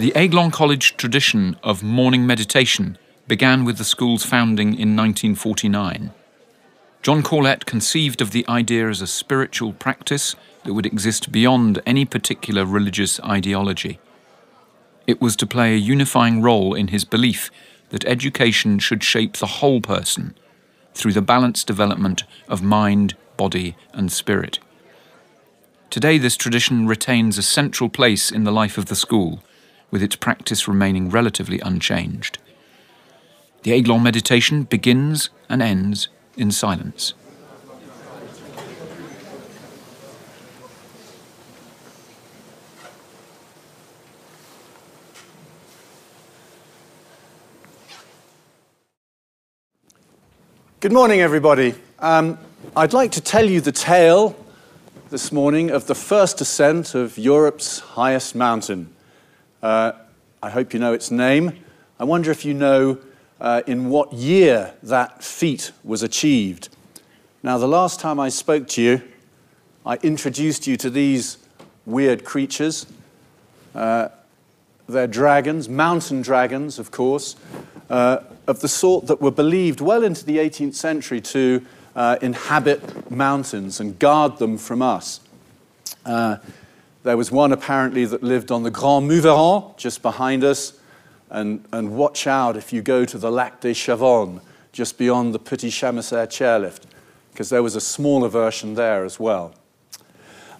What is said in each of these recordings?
The Aiglon College tradition of morning meditation began with the school's founding in 1949. John Corlett conceived of the idea as a spiritual practice that would exist beyond any particular religious ideology. It was to play a unifying role in his belief that education should shape the whole person through the balanced development of mind, body, and spirit. Today, this tradition retains a central place in the life of the school, with its practice remaining relatively unchanged. The Aiglon meditation begins and ends in silence. Good morning, everybody. Um, I'd like to tell you the tale this morning of the first ascent of Europe's highest mountain. Uh, I hope you know its name. I wonder if you know uh, in what year that feat was achieved. Now, the last time I spoke to you, I introduced you to these weird creatures. Uh, they're dragons, mountain dragons, of course. Uh, of the sort that were believed well into the 18th century to uh, inhabit mountains and guard them from us. There was one apparently that lived on the Grand Muveran, just behind us, and, and watch out if you go to the Lac des Chavonnes, just beyond the Petit Chamossaire chairlift, because there was a smaller version there as well.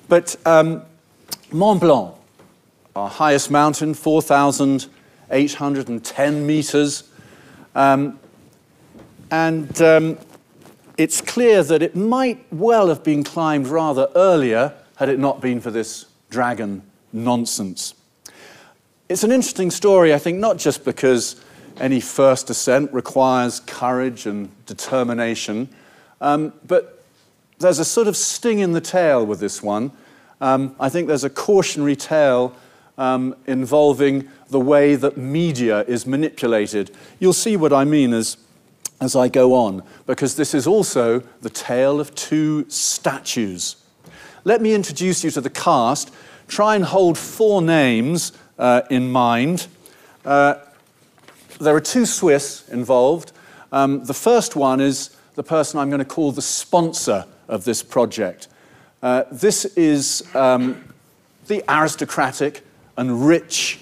But um, Mont Blanc, our highest mountain, 4,810 meters, um, and um, it's clear that it might well have been climbed rather earlier had it not been for this dragon nonsense. It's an interesting story, I think, not just because any first ascent requires courage and determination, um, but there's a sort of sting in the tail with this one. Um, I think there's a cautionary tale um, involving the way that media is manipulated. You'll see what I mean as, as I go on, because this is also the tale of two statues. Let me introduce you to the cast. Try and hold four names uh, in mind. Uh, there are two Swiss involved. Um, the first one is the person I'm going to call the sponsor of this project. Uh, this is um, the aristocratic and rich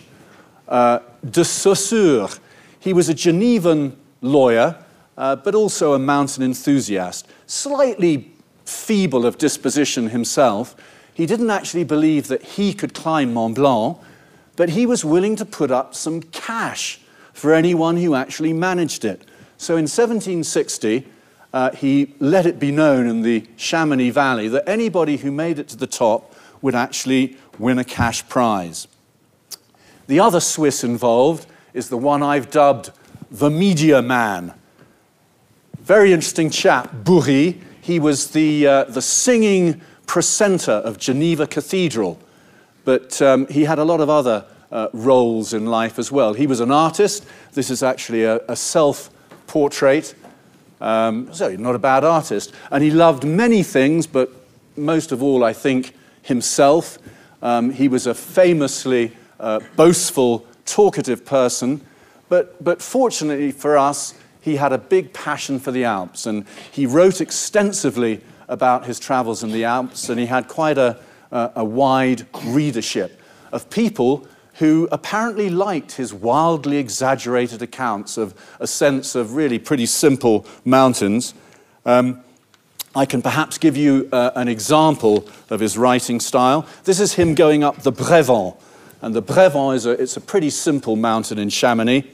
uh, de Saussure. He was a Genevan lawyer, uh, but also a mountain enthusiast. Slightly feeble of disposition himself, he didn't actually believe that he could climb Mont Blanc, but he was willing to put up some cash for anyone who actually managed it. So in 1760, uh, he let it be known in the Chamonix Valley that anybody who made it to the top would actually win a cash prize. The other Swiss involved is the one I've dubbed the media man. Very interesting chap, Bourrit. He was the, uh, the singing precentor of Geneva Cathedral, but um, he had a lot of other uh, roles in life as well. He was an artist. This is actually a, a self portrait. Um, so, not a bad artist. And he loved many things, but most of all, I think, himself. Um, he was a famously uh, boastful, talkative person. But, but fortunately for us, he had a big passion for the Alps, and he wrote extensively about his travels in the Alps, and he had quite a, a, a wide readership of people who apparently liked his wildly exaggerated accounts of a sense of really pretty simple mountains. Um, I can perhaps give you uh, an example of his writing style. This is him going up the Brévent, and the Brévent is a, it's a pretty simple mountain in Chamonix.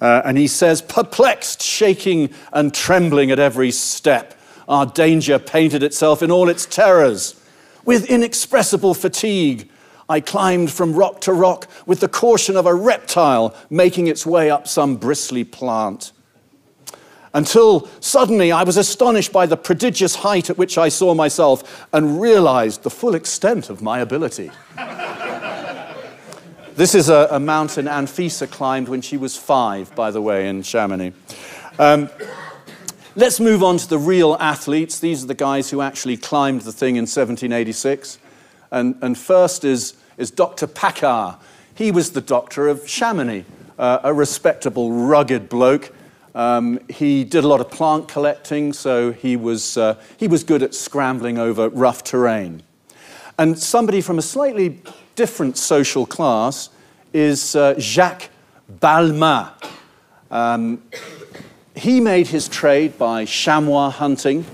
Uh, and he says, perplexed, shaking, and trembling at every step, our danger painted itself in all its terrors. With inexpressible fatigue, I climbed from rock to rock with the caution of a reptile making its way up some bristly plant. Until suddenly I was astonished by the prodigious height at which I saw myself and realized the full extent of my ability. This is a, a mountain Anfisa climbed when she was five, by the way, in Chamonix. Um, let's move on to the real athletes. These are the guys who actually climbed the thing in 1786. And, and first is, is Dr. Paccard. he was the doctor of Chamonix, uh, a respectable, rugged bloke. Um, he did a lot of plant collecting, so he was, uh, he was good at scrambling over rough terrain. And somebody from a slightly different social class is uh, Jacques Balmat. Um, he made his trade by chamois hunting,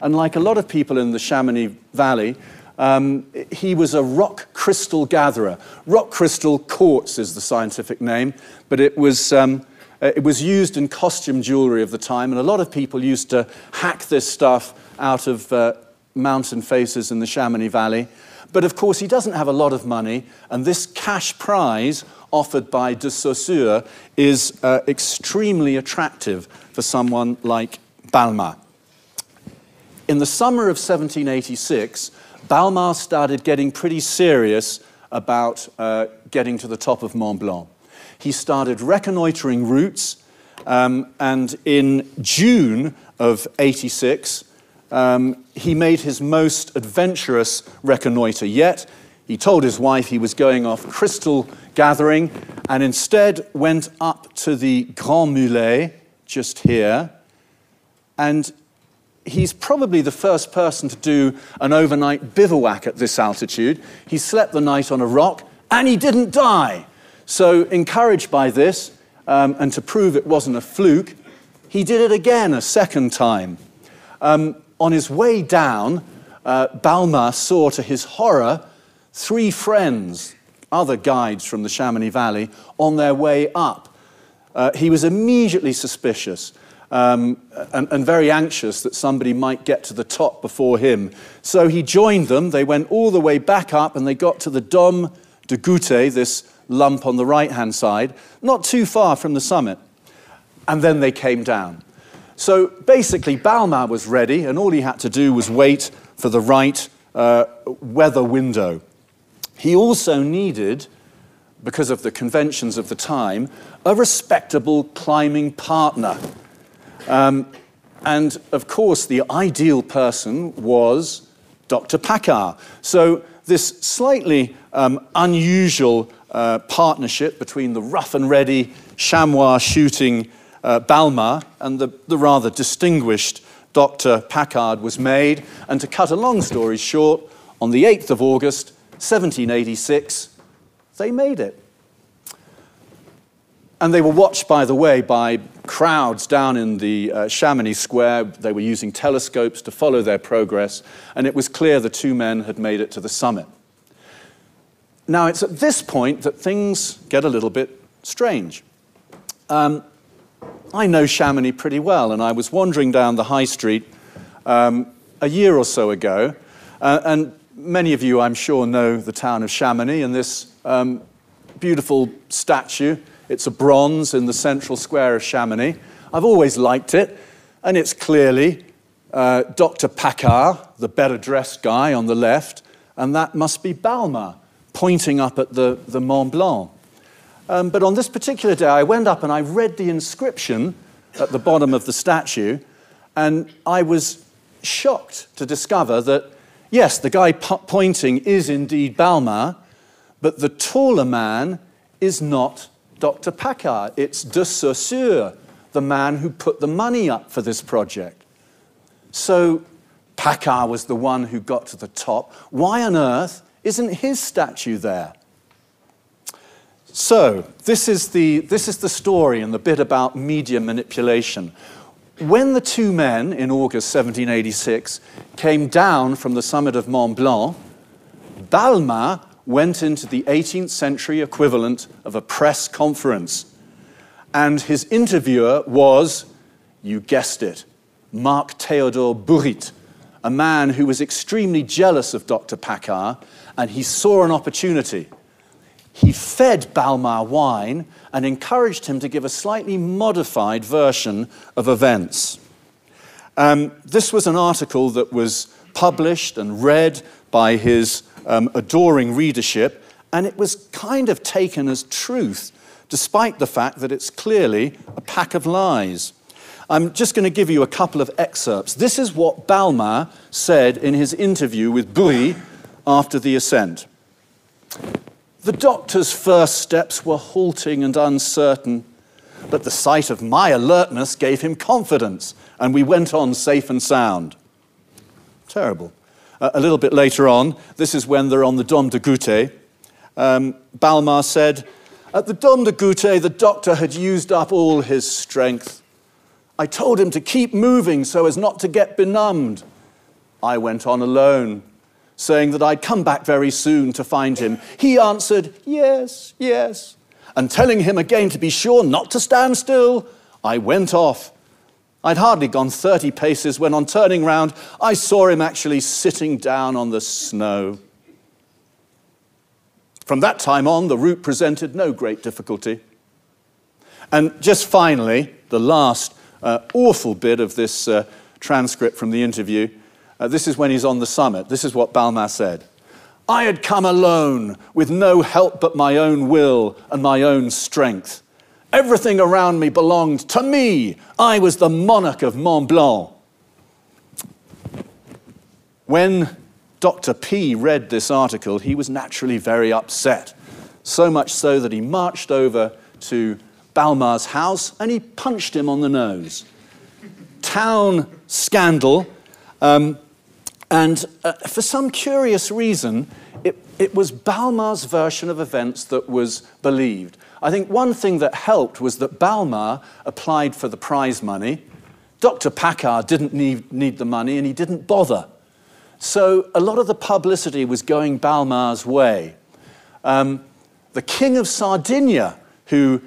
and like a lot of people in the Chamonix Valley, um, he was a rock crystal gatherer. Rock crystal quartz is the scientific name, but it was, um, uh, it was used in costume jewelry of the time, and a lot of people used to hack this stuff out of uh, mountain faces in the Chamonix Valley. But of course, he doesn't have a lot of money, and this cash prize offered by de Saussure is uh, extremely attractive for someone like Balmat. In the summer of 1786, Balmat started getting pretty serious about uh, getting to the top of Mont Blanc. He started reconnoitering routes, um, and in June of 86, um, he made his most adventurous reconnoiter yet. He told his wife he was going off crystal gathering and instead went up to the Grands Mulets, just here, and he's probably the first person to do an overnight bivouac at this altitude. He slept the night on a rock and he didn't die. So, encouraged by this, um, and to prove it wasn't a fluke, he did it again a second time. Um, on his way down, uh, Balmat saw to his horror three friends, other guides from the Chamonix Valley, on their way up. Uh, he was immediately suspicious um, and, and, very anxious that somebody might get to the top before him. So he joined them. They went all the way back up and they got to the Dôme du Goûter, this lump on the right hand side, not too far from the summit. And then they came down. So basically, Balmat was ready, and all he had to do was wait for the right uh, weather window. He also needed, because of the conventions of the time, a respectable climbing partner. Um, and of course, the ideal person was Dr. Paccard. So, this slightly um, unusual uh, partnership between the rough and ready chamois shooting uh, Balmat and the, the rather distinguished Dr. Paccard was made. And to cut a long story short, on the 8th of August, 1786, they made it. And they were watched, by the way, by crowds down in the uh, Chamonix Square. They were using telescopes to follow their progress, and it was clear the two men had made it to the summit. Now, it's at this point that things get a little bit strange. Um, I know Chamonix pretty well, and I was wandering down the high street um, a year or so ago, uh, and many of you, I'm sure, know the town of Chamonix and this um, beautiful statue it's a bronze in the central square of Chamonix. I've always liked it, and it's clearly uh, Dr. Paccard, the better dressed guy on the left, and that must be Balmat pointing up at the, the Mont Blanc. Um, but on this particular day, I went up and I read the inscription at the bottom of the statue, and I was shocked to discover that, yes, the guy pointing is indeed Balmat, but the taller man is not Dr. Paccard, It's de Saussure, the man who put the money up for this project. So Paccard was the one who got to the top. Why on earth isn't his statue there? So, this is, the, this is the story and the bit about media manipulation. When the two men in August 1786 came down from the summit of Mont Blanc, Balmat went into the 18th century equivalent of a press conference. And his interviewer was, you guessed it, Marc Theodore Bourrit, a man who was extremely jealous of Dr. Paccard, and he saw an opportunity. He fed Balmat wine and encouraged him to give a slightly modified version of events. Um, this was an article that was published and read by his um, adoring readership, and it was kind of taken as truth, despite the fact that it's clearly a pack of lies. I'm just going to give you a couple of excerpts. This is what Balmat said in his interview with Bourrit after the ascent. The doctor's first steps were halting and uncertain, but the sight of my alertness gave him confidence, and we went on safe and sound. Terrible. Uh, a little bit later on, this is when they're on the Dom de Goutte. Um, Balmat said, At the Dom de Goutte, the doctor had used up all his strength. I told him to keep moving so as not to get benumbed. I went on alone, saying that I'd come back very soon to find him. He answered, Yes, yes. And telling him again to be sure not to stand still, I went off. I'd hardly gone 30 paces when, on turning round, I saw him actually sitting down on the snow. From that time on, the route presented no great difficulty. And just finally, the last uh, awful bit of this uh, transcript from the interview uh, this is when he's on the summit. This is what Balmat said. I had come alone with no help but my own will and my own strength. Everything around me belonged to me. I was the monarch of Mont Blanc. When Dr. P read this article, he was naturally very upset. So much so that he marched over to Balmat's house and he punched him on the nose. Town scandal. Um, and uh, for some curious reason, it, it was Balmat's version of events that was believed. I think one thing that helped was that Balmat applied for the prize money. Dr. Paccard didn't need, need the money and he didn't bother. So a lot of the publicity was going Balmat's way. Um, the King of Sardinia, who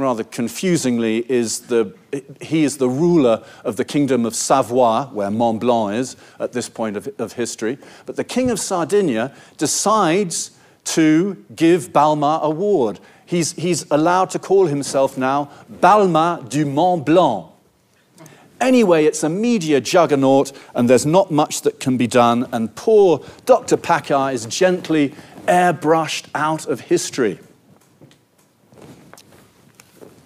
rather confusingly, is the, he is the ruler of the kingdom of Savoy, where Mont Blanc is at this point of, of history. But the king of Sardinia decides to give Balmat a ward. He's, he's allowed to call himself now Balmat du Mont Blanc. Anyway, it's a media juggernaut, and there's not much that can be done, and poor Dr. Paccard is gently airbrushed out of history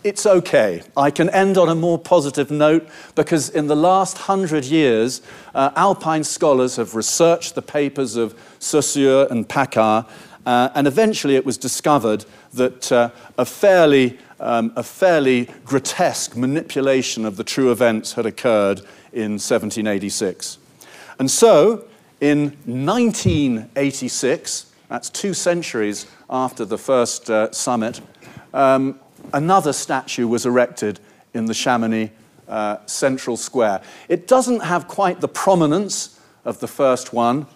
it's okay. I can end on a more positive note because in the last hundred years, uh, Alpine scholars have researched the papers of Saussure and Paccard, uh, and eventually it was discovered that uh, a, fairly, um, a fairly grotesque manipulation of the true events had occurred in 1786. And so, in 1986, that's two centuries after the first uh, summit, um, another statue was erected in the Chamonix uh, central square. It doesn't have quite the prominence of the first one,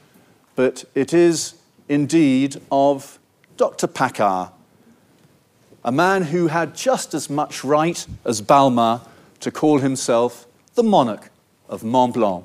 but it is indeed of Dr. Paccard, a man who had just as much right as Balmat to call himself the monarch of Mont Blanc.